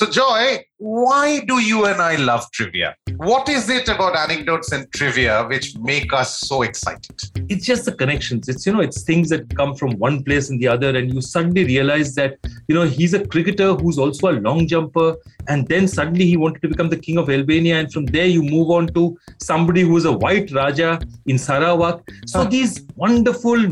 So, Joy, why do you and I love trivia? What is it about anecdotes and trivia which make us so excited? It's just the connections. It's, you know, it's things that come from one place and the other. And you suddenly realize that, you know, he's a cricketer who's also a long jumper. And then suddenly he wanted to become the king of Albania. And from there, you move on to somebody who's a white Raja in Sarawak. So these wonderful,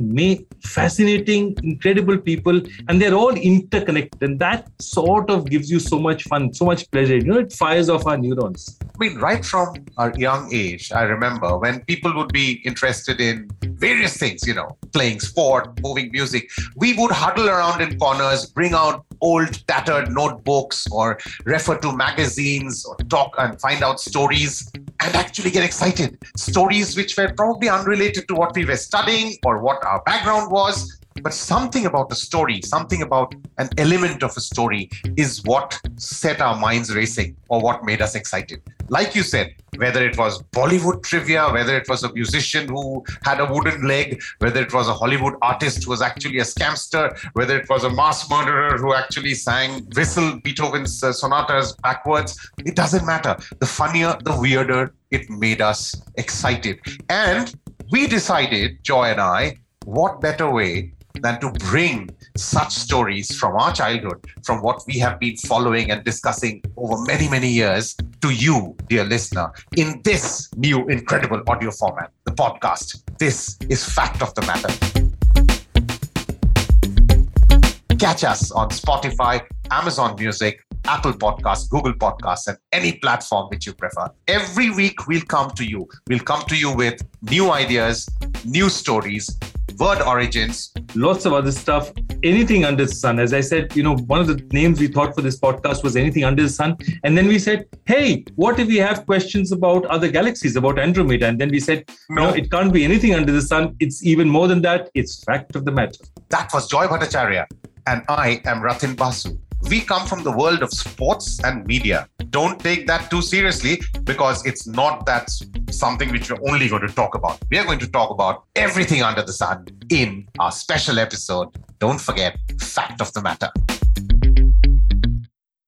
fascinating, incredible people, and they're all interconnected. And that sort of gives you so much fun, so much pleasure. You know, it fires off our neurons. I mean, right from our young age, I remember when people would be interested in various things, you know, playing sport, moving music, we would huddle around in corners, bring out old tattered notebooks or refer to magazines or talk and find out stories and actually get excited. Stories which were probably unrelated to what we were studying or what our background was, but something about the story, something about an element of a story is what set our minds racing or what made us excited. Like you said, whether it was Bollywood trivia, whether it was a musician who had a wooden leg, whether it was a Hollywood artist who was actually a scamster, whether it was a mass murderer who actually sang whistle Beethoven's uh, sonatas backwards, it doesn't matter. The funnier, the weirder, it made us excited. And we decided, Joy and I, what better way than to bring such stories from our childhood, from what we have been following and discussing over many, many years to you, dear listener, in this new incredible audio format, the podcast. This is Fact of the Matter. Catch us on Spotify, Amazon Music, Apple Podcasts, Google Podcasts, and any platform which you prefer. Every week, we'll come to you. We'll come to you with new ideas, new stories, word origins, lots of other stuff, anything under the sun. As I said, you know, one of the names we thought for this podcast was anything under the sun. And then we said, hey, what if we have questions about other galaxies, about Andromeda? And then we said, no, know, it can't be anything under the sun. It's even more than that. It's fact of the matter. That was Joy Bhattacharya. And I am Ratin Basu. We come from the world of sports and media. Don't take that too seriously because it's not that something which we're only going to talk about. We are going to talk about everything under the sun in our special episode. Don't forget, fact of the matter.